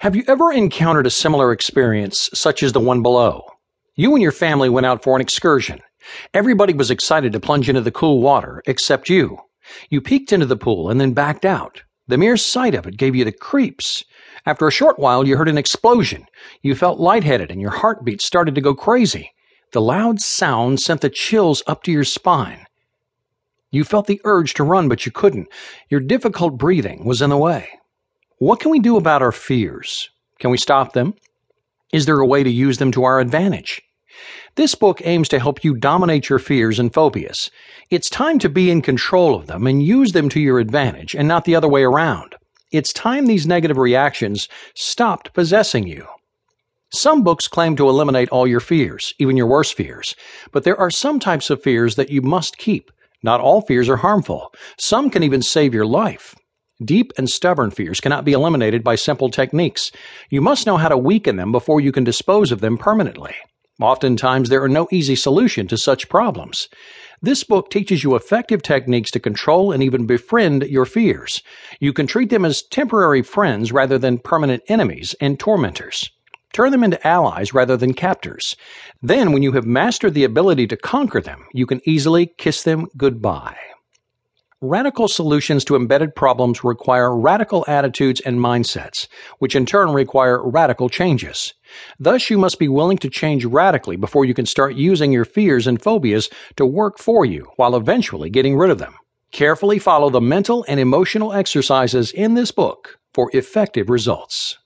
Have you ever encountered a similar experience, such as the one below? You and your family went out for an excursion. Everybody was excited to plunge into the cool water, except you. You peeked into the pool and then backed out. The mere sight of it gave you the creeps. After a short while, you heard an explosion. You felt lightheaded and your heartbeat started to go crazy. The loud sound sent the chills up to your spine. You felt the urge to run, but you couldn't. Your difficult breathing was in the way. What can we do about our fears? Can we stop them? Is there a way to use them to our advantage? This book aims to help you dominate your fears and phobias. It's time to be in control of them and use them to your advantage and not the other way around. It's time these negative reactions stopped possessing you. Some books claim to eliminate all your fears, even your worst fears, but there are some types of fears that you must keep. Not all fears are harmful. Some can even save your life. Deep and stubborn fears cannot be eliminated by simple techniques. You must know how to weaken them before you can dispose of them permanently. Oftentimes, there are no easy solution to such problems. This book teaches you effective techniques to control and even befriend your fears. You can treat them as temporary friends rather than permanent enemies and tormentors. Turn them into allies rather than captors. Then, when you have mastered the ability to conquer them, you can easily kiss them goodbye. Radical solutions to embedded problems require radical attitudes and mindsets, which in turn require radical changes. Thus, you must be willing to change radically before you can start using your fears and phobias to work for you while eventually getting rid of them. Carefully follow the mental and emotional exercises in this book for effective results.